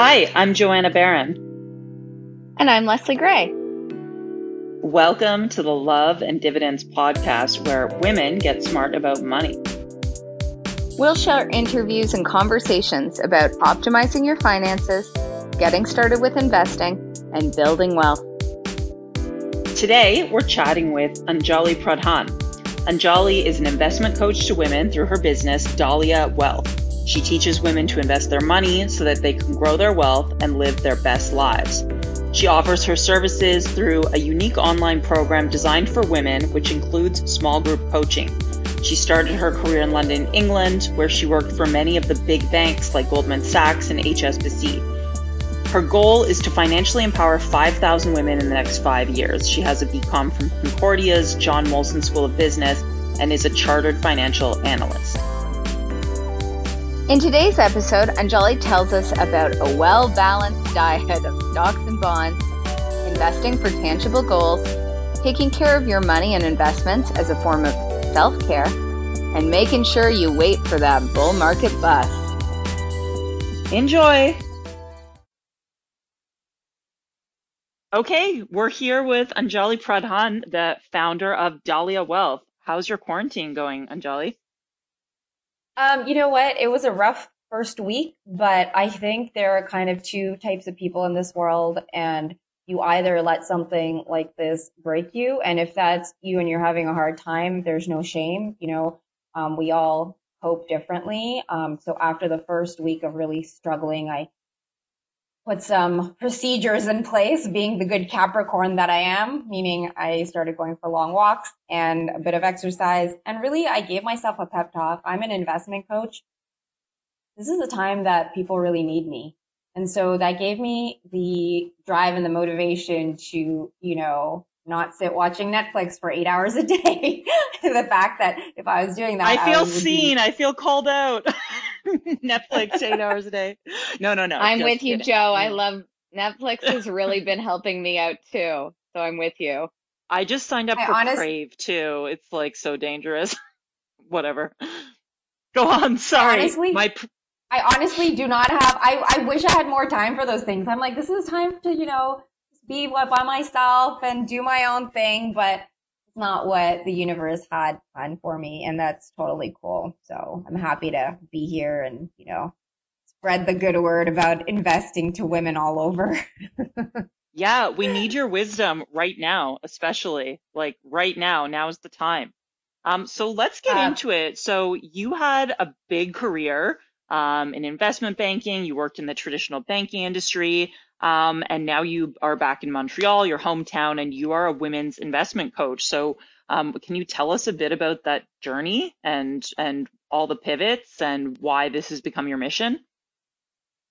Hi, I'm Joanna Barron. And I'm Leslie Gray. Welcome to the Love and Dividends podcast, where women get smart about money. We'll share interviews and conversations about optimizing your finances, getting started with investing, and building wealth. Today, we're chatting with Anjali Pradhan. Anjali is an investment coach to women through her business, Dahlia Wealth. She teaches women to invest their money so that they can grow their wealth and live their best lives. She offers her services through a unique online program designed for women, which includes small group coaching. She started her career in London, England, where she worked for many of the big banks like Goldman Sachs and HSBC. Her goal is to financially empower 5,000 women in the next five years. She has a BCom from Concordia's John Molson School of Business and is a chartered financial analyst. In today's episode, Anjali tells us about a well balanced diet of stocks and bonds, investing for tangible goals, taking care of your money and investments as a form of self care, and making sure you wait for that bull market bust. Enjoy! Okay, we're here with Anjali Pradhan, the founder of Dahlia Wealth. How's your quarantine going, Anjali? Um, you know what? It was a rough first week, but I think there are kind of two types of people in this world and you either let something like this break you. And if that's you and you're having a hard time, there's no shame. You know, um, we all cope differently. Um, so after the first week of really struggling, I put some procedures in place, being the good Capricorn that I am, meaning I started going for long walks and a bit of exercise. And really, I gave myself a pep talk. I'm an investment coach. This is a time that people really need me. And so that gave me the drive and the motivation to, you know, not sit watching Netflix for eight hours a day. the fact that if I was doing that, I feel I seen. Be... I feel called out. Netflix eight hours a day. No, no, no. I'm with you, Joe. I love Netflix has really been helping me out too. So I'm with you. I just signed up I for honest... Crave too. It's like so dangerous. Whatever. Go on. Sorry. Honestly, my I honestly do not have. I I wish I had more time for those things. I'm like, this is time to you know be by myself and do my own thing, but not what the universe had planned for me. And that's totally cool. So I'm happy to be here and, you know, spread the good word about investing to women all over. yeah, we need your wisdom right now, especially like right now. Now is the time. Um, so let's get uh, into it. So you had a big career um, in investment banking. You worked in the traditional banking industry. Um, and now you are back in Montreal, your hometown, and you are a women's investment coach. So, um, can you tell us a bit about that journey and and all the pivots and why this has become your mission?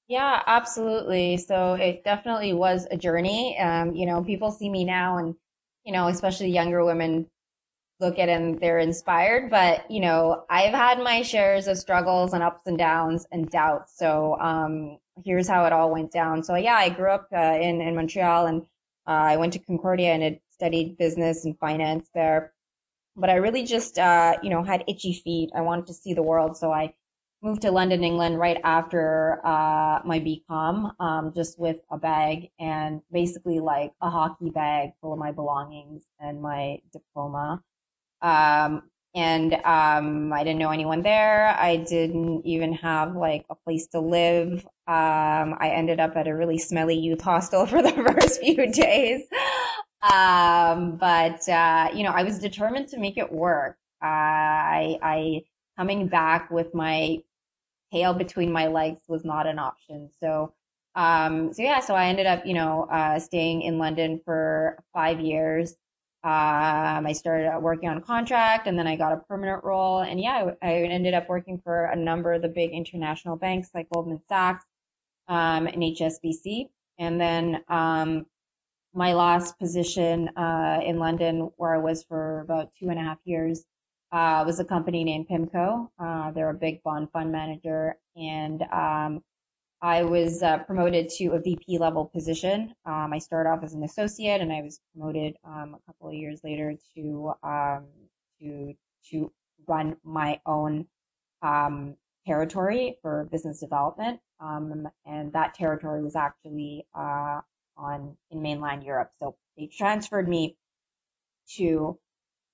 Yeah, absolutely. So it definitely was a journey. Um, you know, people see me now, and you know, especially younger women look at and they're inspired. But you know, I've had my shares of struggles and ups and downs and doubts. So um, here's how it all went down. So yeah, I grew up uh, in in Montreal and uh, I went to Concordia and had studied business and finance there. But I really just uh, you know had itchy feet. I wanted to see the world, so I moved to London, England, right after uh, my BCom, um, just with a bag and basically like a hockey bag full of my belongings and my diploma. Um, and um, I didn't know anyone there. I didn't even have like a place to live. Um, I ended up at a really smelly youth hostel for the first few days. Um, but uh, you know, I was determined to make it work. I, I coming back with my tail between my legs was not an option. So, um, so yeah, so I ended up, you know, uh, staying in London for five years. Um, I started working on contract and then I got a permanent role. And yeah, I, I ended up working for a number of the big international banks like Goldman Sachs, um, and HSBC. And then, um, my last position, uh, in London where I was for about two and a half years, uh, was a company named PIMCO. Uh, they're a big bond fund manager and, um, I was uh, promoted to a VP level position. Um, I started off as an associate, and I was promoted um, a couple of years later to um, to to run my own um, territory for business development. Um, and that territory was actually uh, on in mainland Europe. So they transferred me to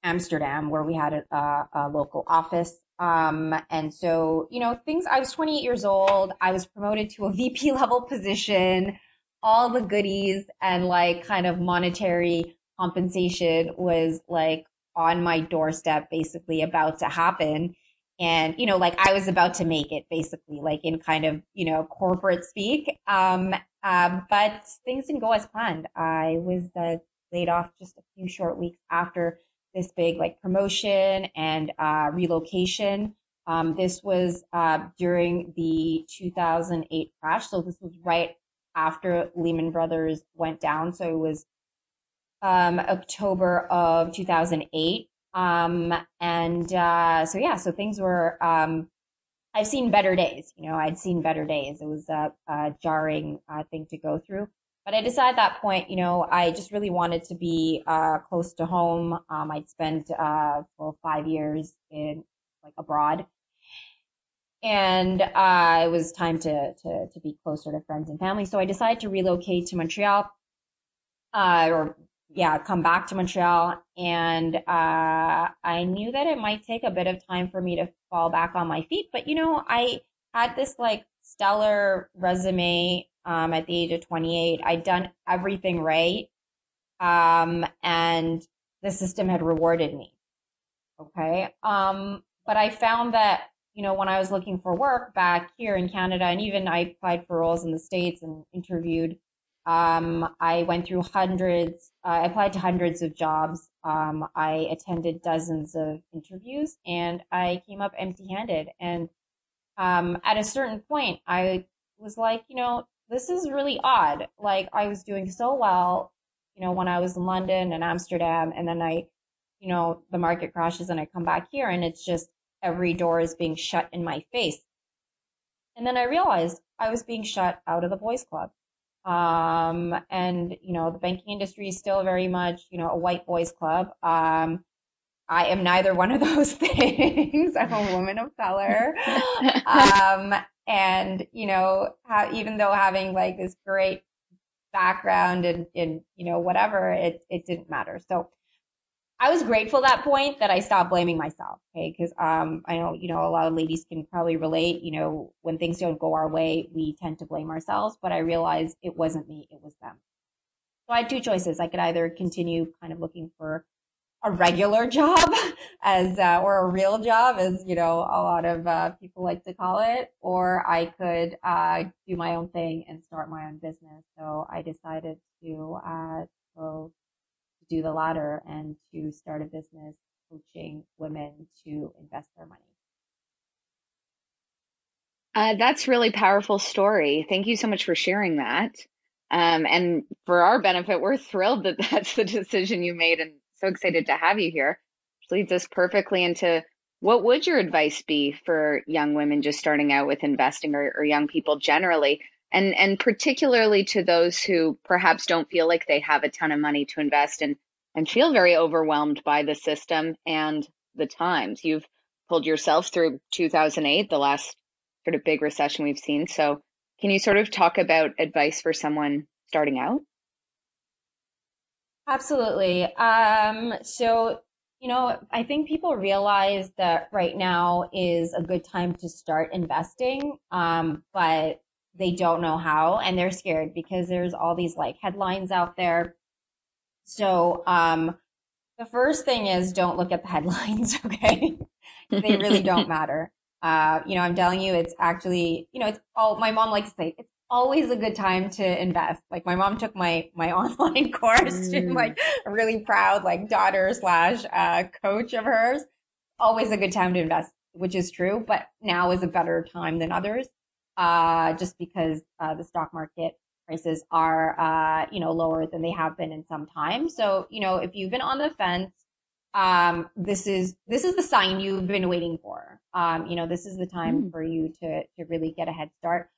Amsterdam, where we had a, a, a local office. Um, and so, you know, things, I was 28 years old. I was promoted to a VP level position, all the goodies and like kind of monetary compensation was like on my doorstep, basically about to happen. And, you know, like I was about to make it basically, like in kind of, you know, corporate speak. Um, uh, but things didn't go as planned. I was uh, laid off just a few short weeks after this big like promotion and uh, relocation. Um, this was uh, during the 2008 crash. So this was right after Lehman Brothers went down. So it was um, October of 2008. Um, and uh, so, yeah, so things were, um, I've seen better days. You know, I'd seen better days. It was a, a jarring uh, thing to go through. But I decided at that point, you know, I just really wanted to be uh, close to home. Um, I'd spent uh, for five years in like abroad, and uh, it was time to, to to be closer to friends and family. So I decided to relocate to Montreal, uh, or yeah, come back to Montreal. And uh, I knew that it might take a bit of time for me to fall back on my feet. But, you know, I had this like stellar resume um, at the age of 28. I'd done everything right. Um, and the system had rewarded me. Okay. Um, but I found that, you know, when I was looking for work back here in Canada, and even I applied for roles in the States and interviewed um, I went through hundreds, uh, I applied to hundreds of jobs. Um, I attended dozens of interviews and I came up empty handed. And um, at a certain point, I was like, you know, this is really odd. Like, I was doing so well, you know, when I was in London and Amsterdam, and then I, you know, the market crashes and I come back here and it's just every door is being shut in my face. And then I realized I was being shut out of the boys club. Um, and, you know, the banking industry is still very much, you know, a white boys club. Um, I am neither one of those things. I'm a woman of color. um, and, you know, ha- even though having like this great background and, and, you know, whatever, it, it didn't matter. So I was grateful that point that I stopped blaming myself. Okay. Cause, um, I know, you know, a lot of ladies can probably relate, you know, when things don't go our way, we tend to blame ourselves, but I realized it wasn't me. It was them. So I had two choices. I could either continue kind of looking for a regular job as, uh, or a real job as, you know, a lot of, uh, people like to call it, or I could, uh, do my own thing and start my own business. So I decided to, uh, go to do the latter and to start a business coaching women to invest their money. Uh, that's really powerful story. Thank you so much for sharing that. Um, and for our benefit, we're thrilled that that's the decision you made and so excited to have you here. Which leads us perfectly into what would your advice be for young women just starting out with investing or, or young people generally? and and particularly to those who perhaps don't feel like they have a ton of money to invest and and feel very overwhelmed by the system and the times. You've pulled yourself through 2008, the last sort of big recession we've seen. So, can you sort of talk about advice for someone starting out? Absolutely. Um, so, you know, I think people realize that right now is a good time to start investing, um, but they don't know how and they're scared because there's all these like headlines out there. So, um, the first thing is don't look at the headlines, okay? they really don't matter. Uh, you know, I'm telling you, it's actually, you know, it's all, my mom likes to say, it's always a good time to invest. Like my mom took my, my online course. Mm. like a really proud, like daughter slash, uh, coach of hers. Always a good time to invest, which is true, but now is a better time than others uh, just because uh, the stock market prices are, uh, you know, lower than they have been in some time. So, you know, if you've been on the fence, um, this is this is the sign you've been waiting for. Um, you know, this is the time mm. for you to to really get a head start.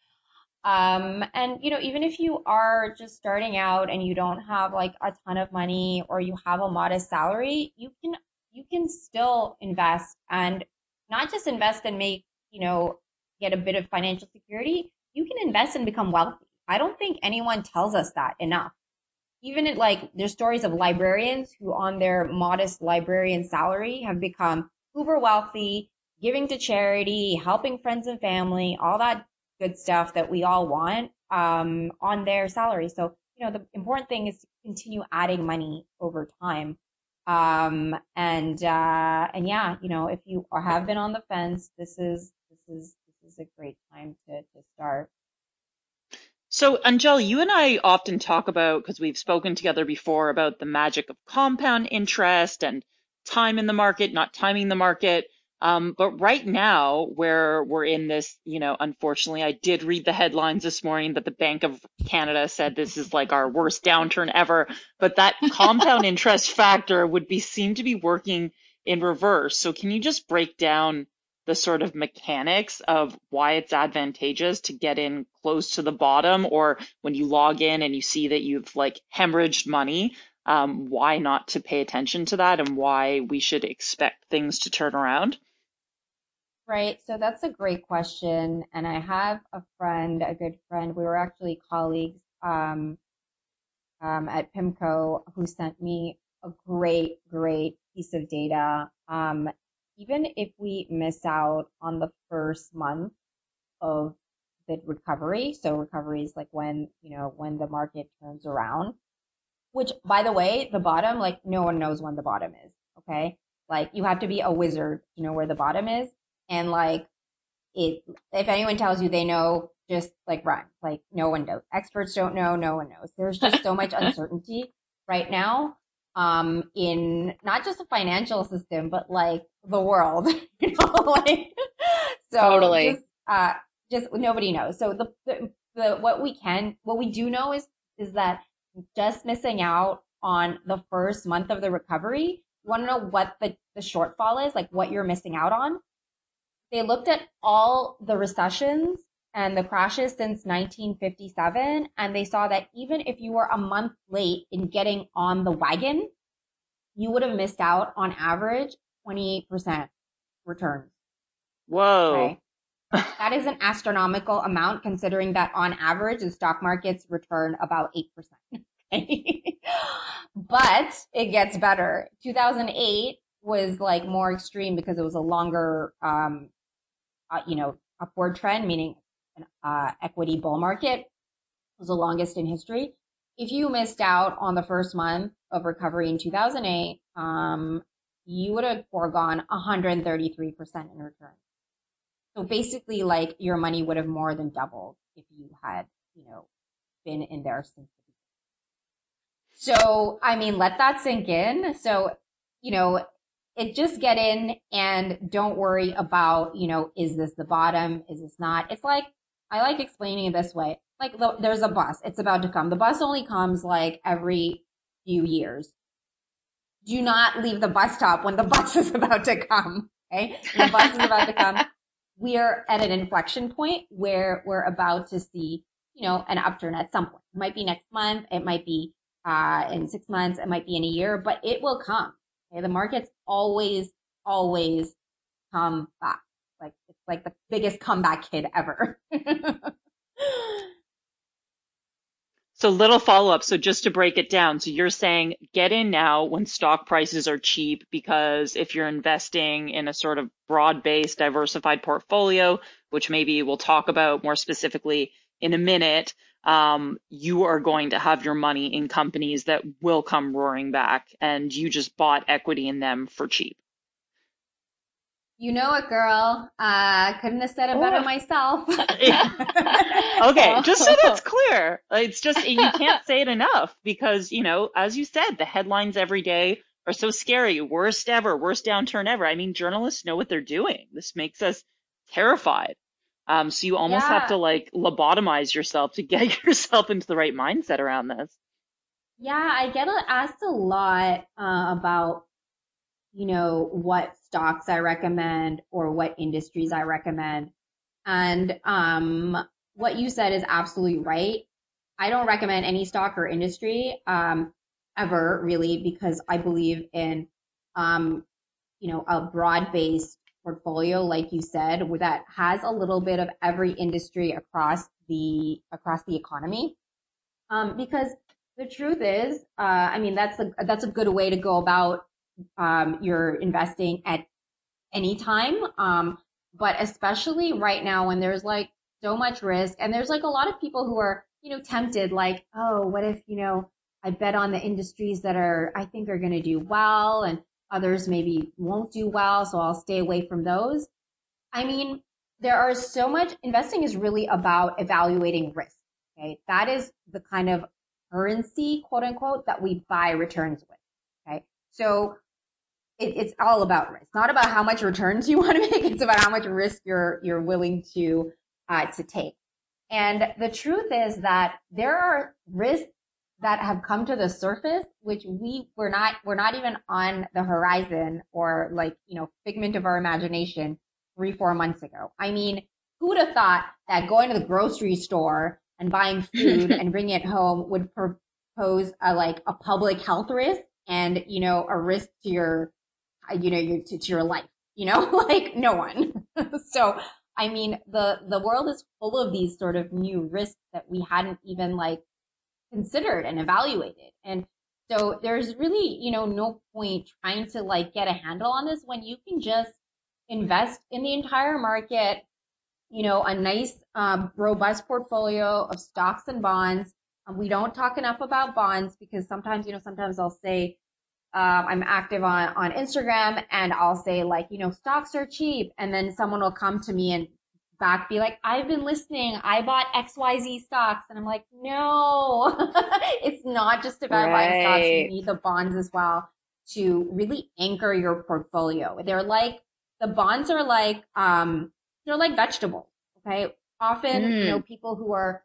Um, and you know, even if you are just starting out and you don't have like a ton of money or you have a modest salary, you can you can still invest and not just invest and make you know get a bit of financial security, you can invest and become wealthy. I don't think anyone tells us that enough. Even like there's stories of librarians who on their modest librarian salary have become uber wealthy, giving to charity, helping friends and family, all that good stuff that we all want um, on their salary. So, you know, the important thing is to continue adding money over time. Um, and, uh, and yeah, you know, if you have been on the fence, this is, this is, this is a great time to, to start. So, Angel, you and I often talk about, because we've spoken together before, about the magic of compound interest and time in the market, not timing the market. Um, but right now, where we're in this, you know, unfortunately, I did read the headlines this morning that the Bank of Canada said this is like our worst downturn ever. But that compound interest factor would be seem to be working in reverse. So can you just break down the sort of mechanics of why it's advantageous to get in close to the bottom, or when you log in and you see that you've like hemorrhaged money, um, why not to pay attention to that and why we should expect things to turn around? Right. So that's a great question. And I have a friend, a good friend. We were actually colleagues um, um, at PIMCO who sent me a great, great piece of data. Um, even if we miss out on the first month of the recovery, so recovery is like when, you know, when the market turns around, which by the way, the bottom, like no one knows when the bottom is. Okay. Like you have to be a wizard to know where the bottom is and like it if anyone tells you they know just like run. Like no one knows. Experts don't know. No one knows. There's just so much uncertainty right now um in not just the financial system but like the world you know like so totally. just, uh just nobody knows. So the, the the what we can what we do know is is that just missing out on the first month of the recovery you want to know what the, the shortfall is like what you're missing out on they looked at all the recessions and the crashes since 1957, and they saw that even if you were a month late in getting on the wagon, you would have missed out on average 28% returns. Whoa. Okay? that is an astronomical amount considering that on average the stock markets return about 8%. but it gets better. 2008 was like more extreme because it was a longer um, uh, you know, upward trend, meaning an uh, equity bull market was the longest in history. If you missed out on the first month of recovery in 2008, um, you would have foregone 133% in return. So basically, like your money would have more than doubled if you had, you know, been in there since the beginning. So, I mean, let that sink in. So, you know, it just get in and don't worry about, you know, is this the bottom? Is this not? It's like, I like explaining it this way. Like there's a bus. It's about to come. The bus only comes like every few years. Do not leave the bus stop when the bus is about to come. Okay. The bus is about to come. We are at an inflection point where we're about to see, you know, an upturn at some point. It might be next month. It might be, uh, in six months. It might be in a year, but it will come. Okay, the markets always, always come back. Like it's like the biggest comeback kid ever. so little follow up. So just to break it down, so you're saying get in now when stock prices are cheap because if you're investing in a sort of broad based diversified portfolio, which maybe we'll talk about more specifically in a minute, um, you are going to have your money in companies that will come roaring back and you just bought equity in them for cheap. You know it, girl. Uh, couldn't have said it better myself. okay, just so that's clear. It's just, you can't say it enough because, you know, as you said, the headlines every day are so scary. Worst ever, worst downturn ever. I mean, journalists know what they're doing. This makes us terrified. Um, so you almost yeah. have to like lobotomize yourself to get yourself into the right mindset around this. Yeah, I get asked a lot uh, about, you know, what stocks I recommend or what industries I recommend. And um, what you said is absolutely right. I don't recommend any stock or industry um, ever, really, because I believe in, um, you know, a broad-based portfolio, like you said, that has a little bit of every industry across the across the economy. Um, because the truth is, uh, I mean, that's a that's a good way to go about um, your investing at any time. Um, but especially right now when there's like so much risk, and there's like a lot of people who are you know tempted, like, oh, what if you know I bet on the industries that are I think are going to do well, and others maybe won't do well, so I'll stay away from those. I mean, there are so much investing is really about evaluating risk. Okay. That is the kind of currency, quote unquote, that we buy returns with. Okay. So it, it's all about risk, not about how much returns you want to make. It's about how much risk you're, you're willing to, uh, to take. And the truth is that there are risks that have come to the surface, which we were not, we're not even on the horizon or like, you know, figment of our imagination three, four months ago. I mean, who would have thought that going to the grocery store and buying food and bringing it home would pose a like a public health risk and you know a risk to your you know your to, to your life you know like no one so i mean the the world is full of these sort of new risks that we hadn't even like considered and evaluated and so there's really you know no point trying to like get a handle on this when you can just invest in the entire market you know, a nice, um, robust portfolio of stocks and bonds. Um, we don't talk enough about bonds because sometimes, you know, sometimes I'll say, um, I'm active on, on Instagram and I'll say like, you know, stocks are cheap. And then someone will come to me and back be like, I've been listening. I bought XYZ stocks. And I'm like, no, it's not just about right. buying stocks. You need the bonds as well to really anchor your portfolio. They're like, the bonds are like, um, they're like vegetables. Okay. Often, mm. you know, mm. people who are,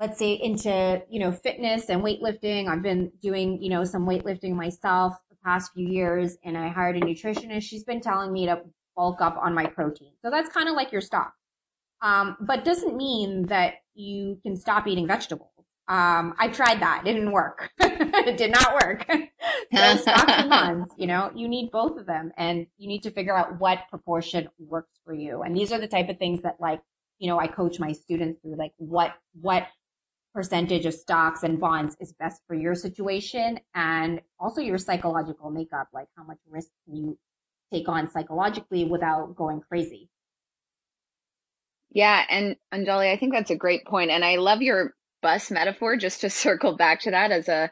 let's say into, you know, fitness and weightlifting. I've been doing, you know, some weightlifting myself the past few years and I hired a nutritionist. She's been telling me to bulk up on my protein. So that's kind of like your stock. Um, but doesn't mean that you can stop eating vegetables. Um, I tried that. It didn't work. it did not work. so stocks and bonds, you know, you need both of them and you need to figure out what proportion works for you. And these are the type of things that like, you know, I coach my students through like what, what percentage of stocks and bonds is best for your situation and also your psychological makeup. Like how much risk can you take on psychologically without going crazy? Yeah, and Anjali, I think that's a great point. And I love your bus metaphor, just to circle back to that as a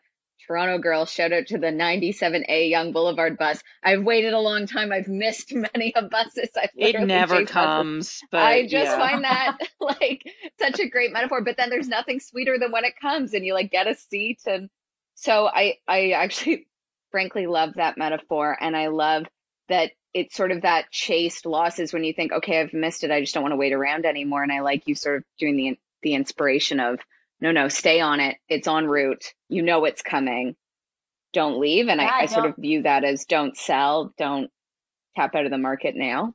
Toronto girl, shout out to the 97A Yonge Boulevard bus. I've waited a long time. I've missed many of buses. I've it never comes. But I just yeah. find that like such a great metaphor. But then there's nothing sweeter than when it comes and you like get a seat. And so I, I actually frankly love that metaphor. And I love that it's sort of that chased losses when you think, okay, I've missed it. I just don't want to wait around anymore. And I like you sort of doing the, the inspiration of, no, no, stay on it. It's en route. You know it's coming. Don't leave. And yeah, I, I, I sort of view that as don't sell, don't tap out of the market now.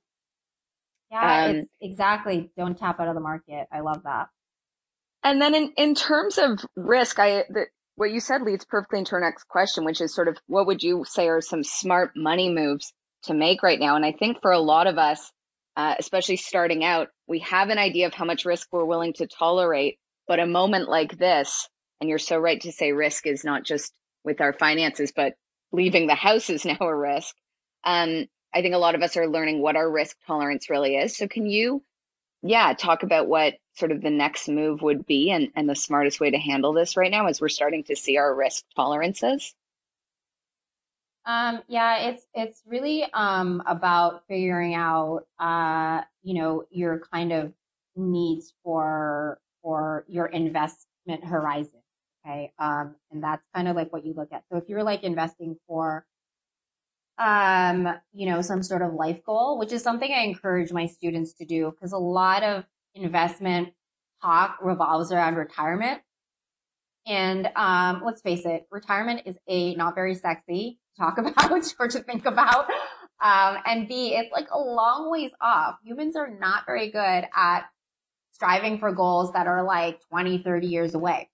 Yeah, um, exactly. Don't tap out of the market. I love that. And then in, in terms of risk, I the, what you said leads perfectly into our next question, which is sort of what would you say are some smart money moves to make right now? And I think for a lot of us, uh, especially starting out, we have an idea of how much risk we're willing to tolerate, but a moment like this, and you're so right to say risk is not just with our finances, but leaving the house is now a risk. Um, I think a lot of us are learning what our risk tolerance really is. So can you, yeah, talk about what sort of the next move would be and, and the smartest way to handle this right now as we're starting to see our risk tolerances? Um, yeah, it's it's really um, about figuring out, uh, you know, your kind of needs for for your investment horizon. Okay. Um, and that's kind of like what you look at. So if you're like investing for, um, you know, some sort of life goal, which is something I encourage my students to do because a lot of investment talk revolves around retirement. And, um, let's face it, retirement is a not very sexy to talk about or to think about. Um, and B, it's like a long ways off. Humans are not very good at striving for goals that are like 20, 30 years away,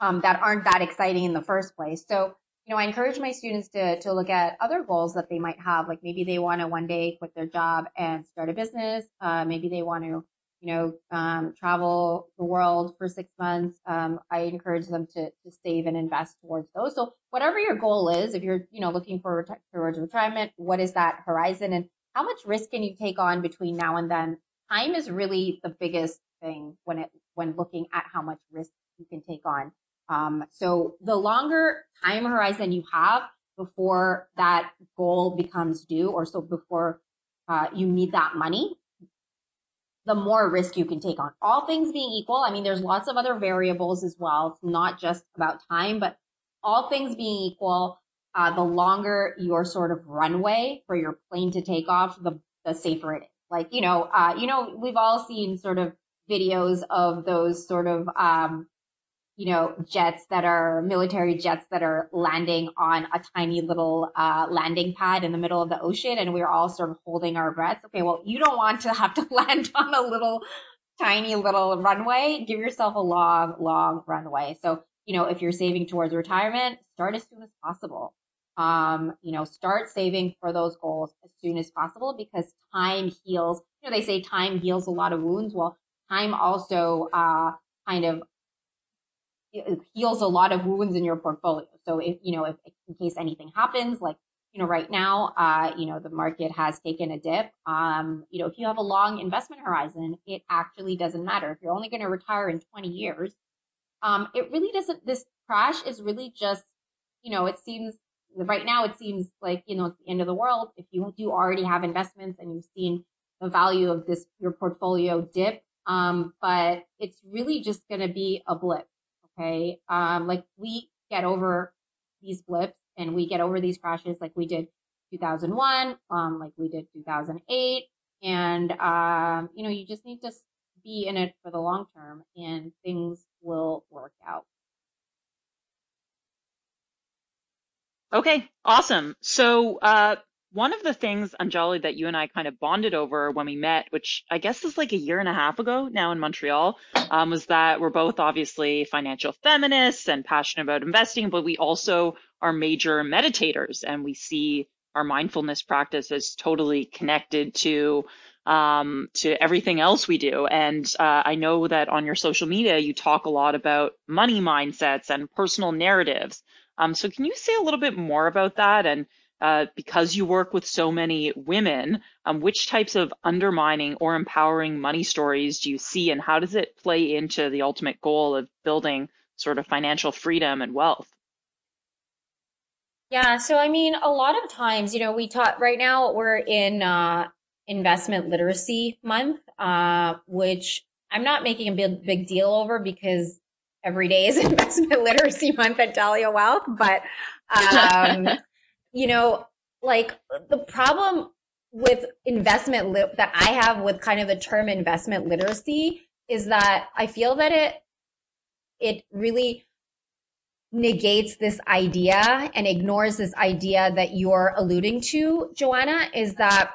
um, that aren't that exciting in the first place. So, you know, I encourage my students to, to look at other goals that they might have. Like maybe they want to one day quit their job and start a business. Uh, maybe they want to, you know, um, travel the world for six months. Um, I encourage them to, to save and invest towards those. So whatever your goal is, if you're, you know, looking for towards retirement, what is that horizon and how much risk can you take on between now and then? Time is really the biggest thing when it, when looking at how much risk you can take on. Um, so the longer time horizon you have before that goal becomes due or so before uh, you need that money, the more risk you can take on. All things being equal, I mean, there's lots of other variables as well. It's not just about time, but all things being equal, uh, the longer your sort of runway for your plane to take off, the, the safer it is. Like, you know, uh, you know, we've all seen sort of videos of those sort of, um, you know, jets that are military jets that are landing on a tiny little uh, landing pad in the middle of the ocean, and we're all sort of holding our breaths. Okay, well, you don't want to have to land on a little tiny little runway. Give yourself a long, long runway. So, you know, if you're saving towards retirement, start as soon as possible. Um, you know, start saving for those goals as soon as possible because time heals. You know, they say time heals a lot of wounds. Well, time also uh, kind of it heals a lot of wounds in your portfolio. So if, you know, if in case anything happens, like, you know, right now, uh, you know, the market has taken a dip. Um, you know, if you have a long investment horizon, it actually doesn't matter. If you're only going to retire in 20 years, um, it really doesn't, this crash is really just, you know, it seems right now, it seems like, you know, it's the end of the world. If you do already have investments and you've seen the value of this, your portfolio dip, um, but it's really just going to be a blip. Okay. Um, like we get over these blips and we get over these crashes like we did 2001, um, like we did 2008. And, um, you know, you just need to be in it for the long term and things will work out. Okay, awesome. So, uh, one of the things, Anjali, that you and I kind of bonded over when we met, which I guess is like a year and a half ago now in Montreal, um, was that we're both obviously financial feminists and passionate about investing, but we also are major meditators and we see our mindfulness practice as totally connected to um, to everything else we do. And uh, I know that on your social media, you talk a lot about money mindsets and personal narratives. Um, so can you say a little bit more about that and uh, because you work with so many women, um, which types of undermining or empowering money stories do you see, and how does it play into the ultimate goal of building sort of financial freedom and wealth? Yeah, so I mean, a lot of times, you know, we talk right now, we're in uh, investment literacy month, uh, which I'm not making a big, big deal over because every day is investment literacy month at Dahlia Wealth, but um, you know, like the problem with investment li- that I have with kind of the term investment literacy is that I feel that it it really negates this idea and ignores this idea that you're alluding to, Joanna, is that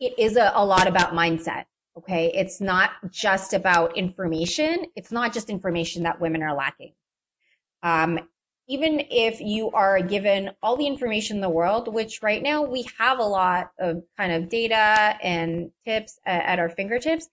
it is a, a lot about mindset. Okay. It's not just about information. It's not just information that women are lacking. Um, even if you are given all the information in the world, which right now we have a lot of kind of data and tips at our fingertips,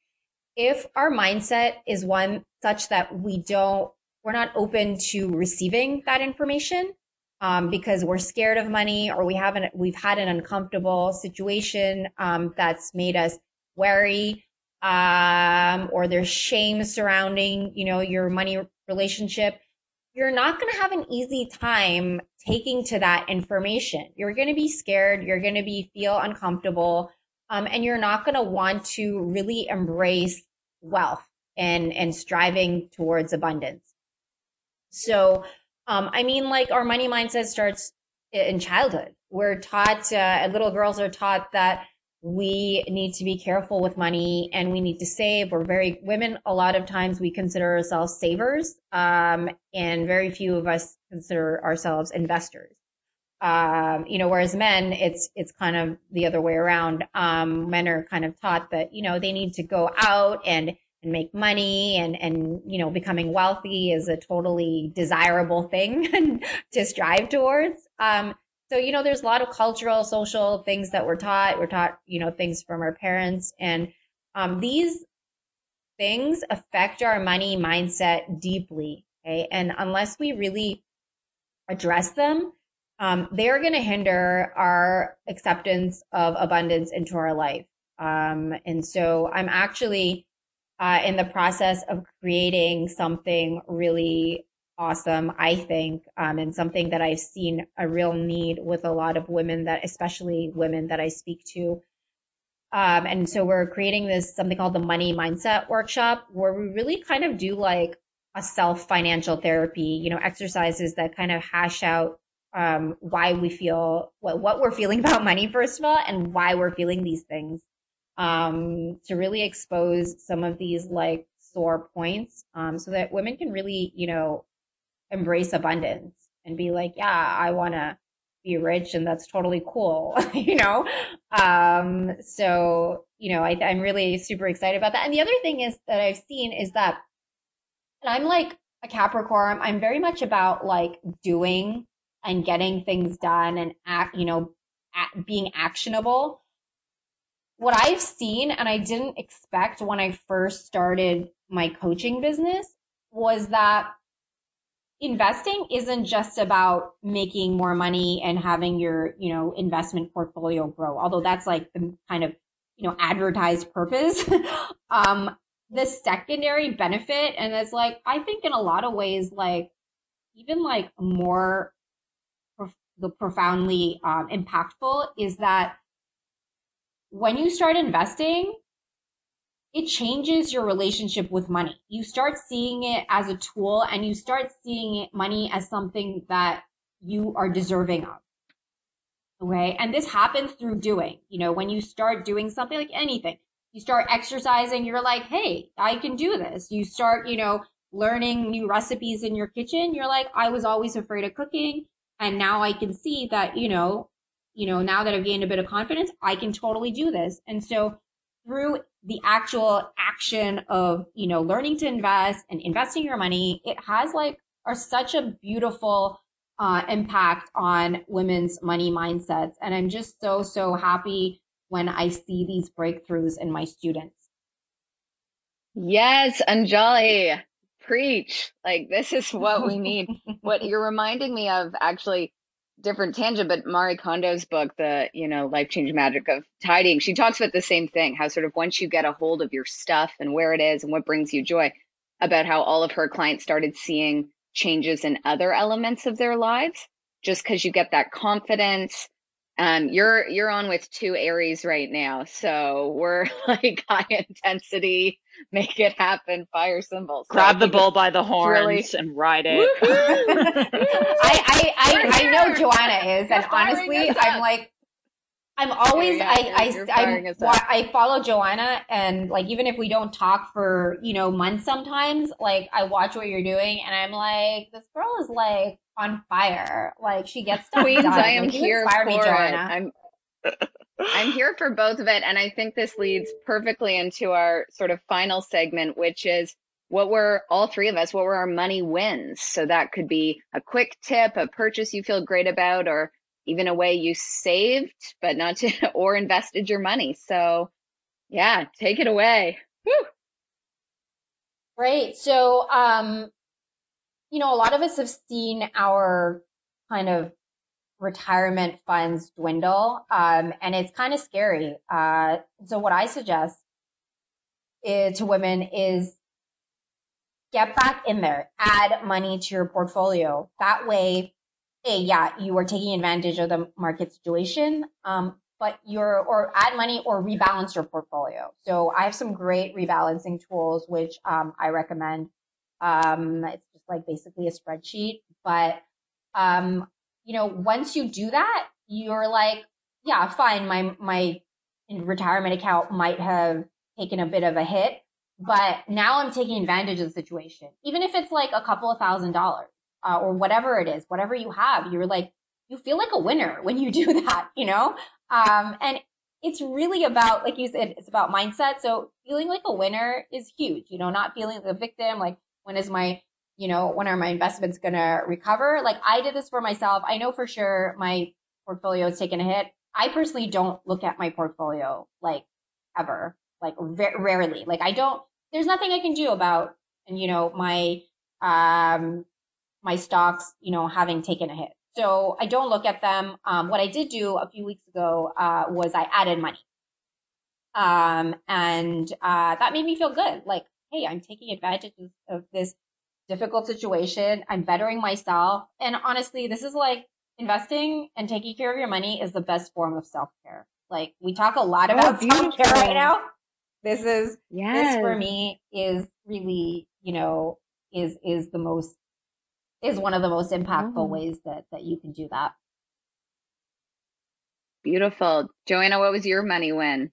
if our mindset is one such that we don't, we're not open to receiving that information um, because we're scared of money or we haven't, we've had an uncomfortable situation um, that's made us wary, um, or there's shame surrounding, you know, your money relationship you're not going to have an easy time taking to that information. You're going to be scared. You're going to be feel uncomfortable. Um, and you're not going to want to really embrace wealth and, and striving towards abundance. So, um, I mean, like our money mindset starts in childhood. We're taught, uh, little girls are taught that we need to be careful with money and we need to save. We're very women. A lot of times we consider ourselves savers, um, and very few of us consider ourselves investors. Um, you know, whereas men, it's it's kind of the other way around. Um, men are kind of taught that you know they need to go out and and make money and and you know becoming wealthy is a totally desirable thing to strive towards um so you know there's a lot of cultural social things that we're taught. We're taught you know things from our parents. And um these things affect our money mindset deeply okay? And unless we really address them um, they're going to hinder our acceptance of abundance into our life. Um, and so i'm actually uh, in the process of creating something really awesome, I think, um, and something that I've seen a real need with a lot of women that, especially women that I speak to. Um, and so we're creating this something called the money mindset workshop where we really kind of do like a self financial therapy, you know, exercises that kind of hash out um, why we feel what, what we're feeling about money, first of all, and why we're feeling these things um, to really expose some of these like sore points um, so that women can really, you know, embrace abundance and be like, yeah, I want to be rich and that's totally cool, you know? Um, so, you know, I, I'm really super excited about that. And the other thing is that I've seen is that, and I'm like a Capricorn, I'm very much about like doing and getting things done and act, you know, at, being actionable what I've seen and I didn't expect when I first started my coaching business was that investing isn't just about making more money and having your, you know, investment portfolio grow. Although that's like the kind of, you know, advertised purpose. um, the secondary benefit, and it's like, I think in a lot of ways, like even like more the profoundly um, impactful is that when you start investing, it changes your relationship with money. You start seeing it as a tool and you start seeing money as something that you are deserving of. Okay. And this happens through doing, you know, when you start doing something like anything, you start exercising, you're like, Hey, I can do this. You start, you know, learning new recipes in your kitchen. You're like, I was always afraid of cooking. And now I can see that, you know, you know, now that I've gained a bit of confidence, I can totally do this. And so through the actual action of, you know, learning to invest and investing your money, it has like are such a beautiful uh, impact on women's money mindsets. And I'm just so, so happy when I see these breakthroughs in my students. Yes, Anjali, preach. Like this is what we need. what you're reminding me of actually different tangent, but Marie Kondo's book, the you know life changing magic of tidying, she talks about the same thing. How sort of once you get a hold of your stuff and where it is and what brings you joy, about how all of her clients started seeing changes in other elements of their lives, just because you get that confidence. Um, you're you're on with two Aries right now, so we're like high intensity make it happen fire symbols. So Grab the bull by the horns really... and ride it. I, I, I, I, know Joanna is, and honestly, I'm like, I'm always, yeah, yeah, I, I, I, I follow Joanna and like, even if we don't talk for, you know, months sometimes, like I watch what you're doing and I'm like, this girl is like on fire. Like she gets stuff Queens, done. I am like, here for me, Joanna. I'm, I'm here for both of it. And I think this leads perfectly into our sort of final segment, which is what were all three of us, what were our money wins? So that could be a quick tip, a purchase you feel great about, or even a way you saved, but not to, or invested your money. So yeah, take it away. Woo. Great. So, um, you know, a lot of us have seen our kind of retirement funds dwindle. Um, and it's kind of scary. Uh, so what I suggest is, to women is get back in there, add money to your portfolio. That way, hey, yeah, you are taking advantage of the market situation. Um, but you're, or add money or rebalance your portfolio. So I have some great rebalancing tools, which, um, I recommend. Um, it's like basically a spreadsheet, but, um, you know, once you do that, you're like, yeah, fine. My, my retirement account might have taken a bit of a hit, but now I'm taking advantage of the situation. Even if it's like a couple of thousand dollars, uh, or whatever it is, whatever you have, you're like, you feel like a winner when you do that, you know? Um, and it's really about, like you said, it's about mindset. So feeling like a winner is huge, you know, not feeling like a victim. Like when is my, you know, when are my investments going to recover? Like I did this for myself. I know for sure my portfolio has taken a hit. I personally don't look at my portfolio like ever, like rarely. Like I don't, there's nothing I can do about, and you know, my, um, my stocks, you know, having taken a hit. So I don't look at them. Um, what I did do a few weeks ago uh, was I added money. Um, and uh, that made me feel good. Like, hey, I'm taking advantage of this difficult situation. I'm bettering myself. And honestly, this is like investing and taking care of your money is the best form of self care. Like we talk a lot oh, about oh, self care right now. This is yes. this for me is really, you know, is is the most is one of the most impactful oh. ways that that you can do that. Beautiful. Joanna, what was your money win?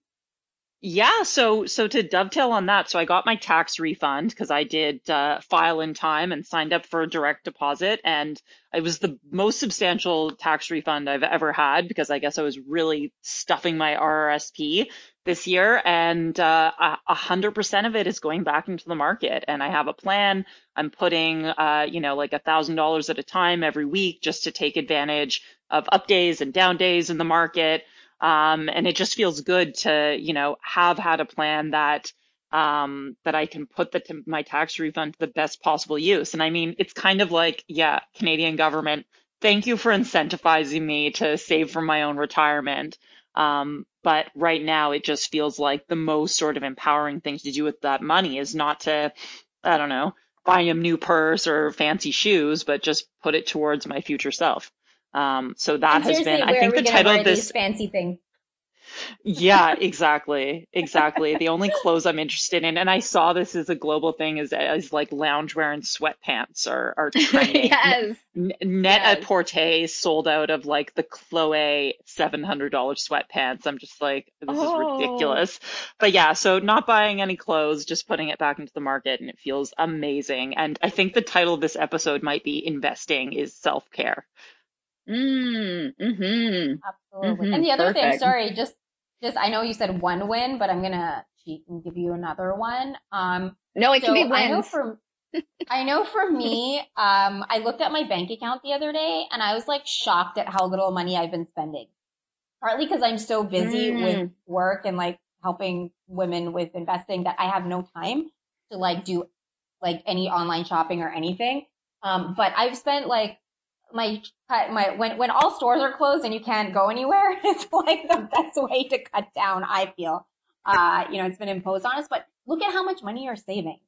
Yeah, so so to dovetail on that, so I got my tax refund because I did uh, file in time and signed up for a direct deposit, and it was the most substantial tax refund I've ever had because I guess I was really stuffing my RRSP this year, and uh, a hundred percent of it is going back into the market. And I have a plan. I'm putting, uh, you know, like a thousand dollars at a time every week just to take advantage of up days and down days in the market. Um, and it just feels good to, you know, have had a plan that um, that I can put the my tax refund to the best possible use. And I mean, it's kind of like, yeah, Canadian government, thank you for incentivizing me to save for my own retirement. Um, but right now, it just feels like the most sort of empowering thing to do with that money is not to, I don't know, buy a new purse or fancy shoes, but just put it towards my future self. Um, so that has been, I think, the title of this fancy thing yeah, exactly. Exactly. the only clothes I'm interested in, and I saw this as a global thing, is, is like loungewear and sweatpants are, are trending. yes. Net yes. a Porter sold out of like the Chloe $700 sweatpants. I'm just like, this oh. is ridiculous. But yeah, so not buying any clothes, just putting it back into the market, and it feels amazing. And I think the title of this episode might be Investing is Self Care. Mm, mm-hmm. Absolutely. Mm-hmm. And the other Perfect. thing, sorry, just just I know you said one win, but I'm gonna cheat and give you another one. Um, no, it so can be wins. I know for I know for me, um, I looked at my bank account the other day and I was like shocked at how little money I've been spending. Partly because I'm so busy mm. with work and like helping women with investing that I have no time to like do like any online shopping or anything. Um, but I've spent like my my when when all stores are closed and you can't go anywhere, it's like the best way to cut down. I feel, uh, you know, it's been imposed on us. But look at how much money you're saving,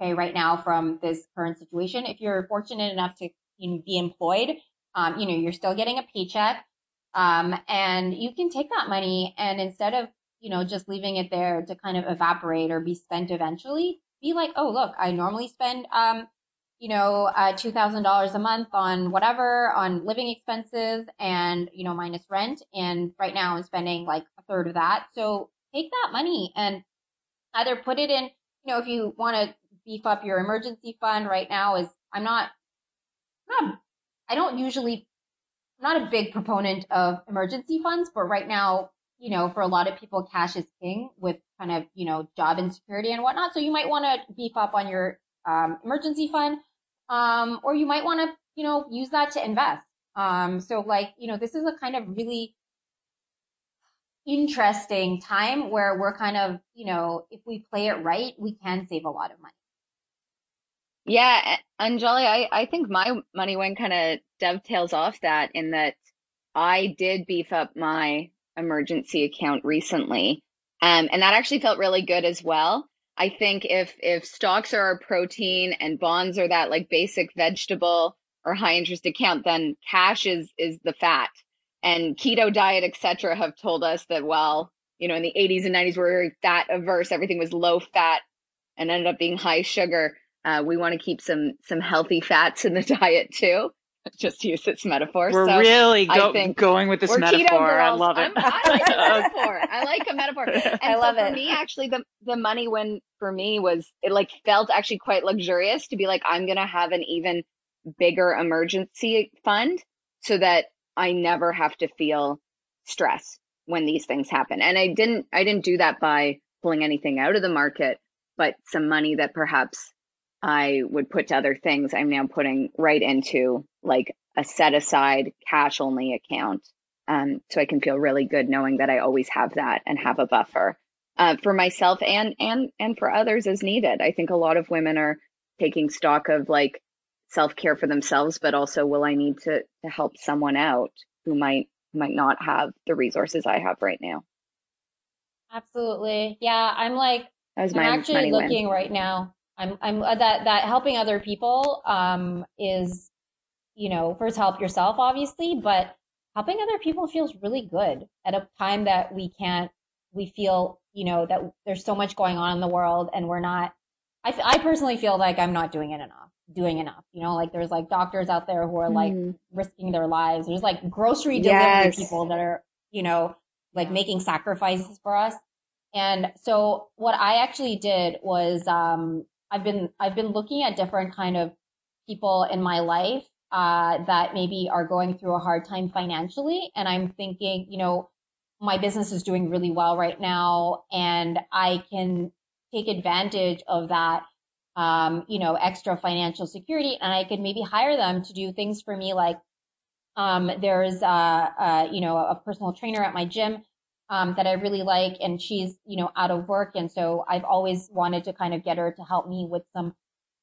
okay, right now from this current situation. If you're fortunate enough to be employed, um, you know, you're still getting a paycheck, um, and you can take that money and instead of you know just leaving it there to kind of evaporate or be spent eventually, be like, oh look, I normally spend um you know, uh, $2,000 a month on whatever, on living expenses and, you know, minus rent. And right now I'm spending like a third of that. So take that money and either put it in, you know, if you want to beef up your emergency fund right now is, I'm not, I'm not, I don't usually, I'm not a big proponent of emergency funds, but right now, you know, for a lot of people, cash is king with kind of, you know, job insecurity and whatnot. So you might want to beef up on your um, emergency fund um, or you might want to, you know, use that to invest. Um, so like, you know, this is a kind of really interesting time where we're kind of, you know, if we play it right, we can save a lot of money. Yeah, Anjali, I, I think my money win kind of dovetails off that in that I did beef up my emergency account recently. Um, and that actually felt really good as well. I think if if stocks are a protein and bonds are that like basic vegetable or high interest account, then cash is is the fat. And keto diet, etc., have told us that well, you know, in the 80s and 90s, we were fat averse, everything was low fat and ended up being high sugar. Uh, we want to keep some some healthy fats in the diet too just to use its metaphor. We're so really go, going with this metaphor. I love it. I like a metaphor. I like a metaphor. And I love so it. For me, actually, the the money win for me was it like felt actually quite luxurious to be like I'm gonna have an even bigger emergency fund so that I never have to feel stress when these things happen. And I didn't I didn't do that by pulling anything out of the market, but some money that perhaps I would put to other things, I'm now putting right into like a set aside cash only account. Um, so I can feel really good knowing that I always have that and have a buffer uh, for myself and and and for others as needed. I think a lot of women are taking stock of like self care for themselves, but also will I need to to help someone out who might might not have the resources I have right now. Absolutely, yeah. I'm like I'm actually looking win. right now I'm I'm uh, that that helping other people um is you know first help yourself obviously, but helping other people feels really good at a time that we can't we feel you know that there's so much going on in the world and we're not I, I personally feel like I'm not doing it enough doing enough you know like there's like doctors out there who are like mm. risking their lives there's like grocery delivery yes. people that are you know like making sacrifices for us and so what I actually did was um I've been I've been looking at different kind of people in my life uh, that maybe are going through a hard time financially, and I'm thinking, you know, my business is doing really well right now, and I can take advantage of that, um, you know, extra financial security, and I could maybe hire them to do things for me, like um, there's, a, uh, you know, a personal trainer at my gym um, that I really like, and she's you know out of work, and so I've always wanted to kind of get her to help me with some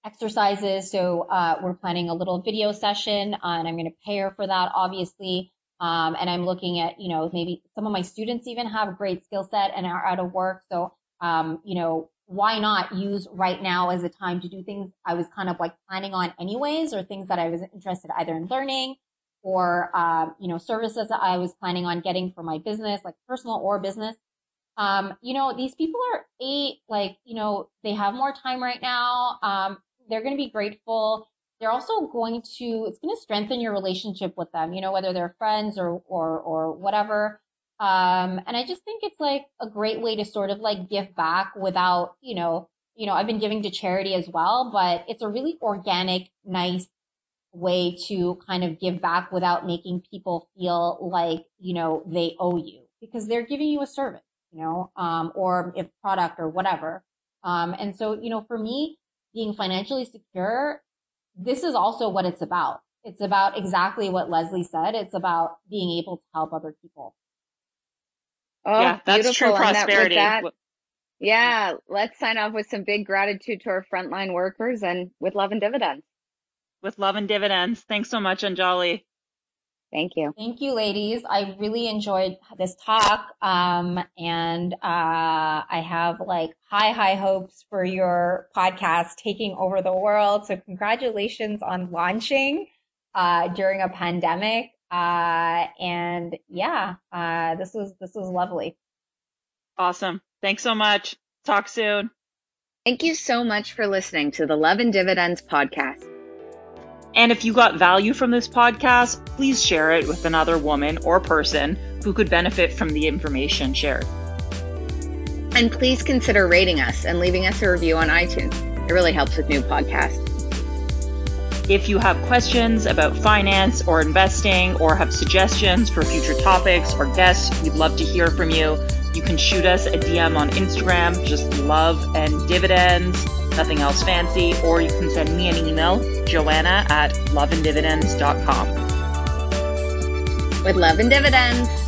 exercises. So uh, we're planning a little video session, uh, and I'm going to pay her for that, obviously. Um, and I'm looking at you know maybe some of my students even have a great skill set and are out of work, so um, you know why not use right now as a time to do things I was kind of like planning on anyways, or things that I was interested either in learning or um, you know services that I was planning on getting for my business, like personal or business. Um, you know, these people are eight, like you know, they have more time right now. Um, they're going to be grateful. They're also going to it's going to strengthen your relationship with them. You know, whether they're friends or or or whatever. Um, and I just think it's like a great way to sort of like give back without, you know, you know, I've been giving to charity as well, but it's a really organic, nice way to kind of give back without making people feel like, you know, they owe you because they're giving you a service, you know, um, or if product or whatever. Um, and so, you know, for me, being financially secure, this is also what it's about. It's about exactly what Leslie said. It's about being able to help other people. Oh, yeah, that's beautiful. true prosperity. That, that, yeah, let's sign off with some big gratitude to our frontline workers and with love and dividends with love and dividends. Thanks so much, Anjali. Thank you. Thank you, ladies. I really enjoyed this talk. Um, and uh, I have like high, high hopes for your podcast taking over the world. So congratulations on launching uh, during a pandemic. Uh, and yeah, uh, this was this was lovely. Awesome. Thanks so much. Talk soon. Thank you so much for listening to the Love and Dividends podcast. And if you got value from this podcast, please share it with another woman or person who could benefit from the information shared. And please consider rating us and leaving us a review on iTunes. It really helps with new podcasts. If you have questions about finance or investing or have suggestions for future topics or guests, we'd love to hear from you. You can shoot us a DM on Instagram, just love and dividends nothing else fancy, or you can send me an email, joanna at loveanddividends.com. With love and dividends.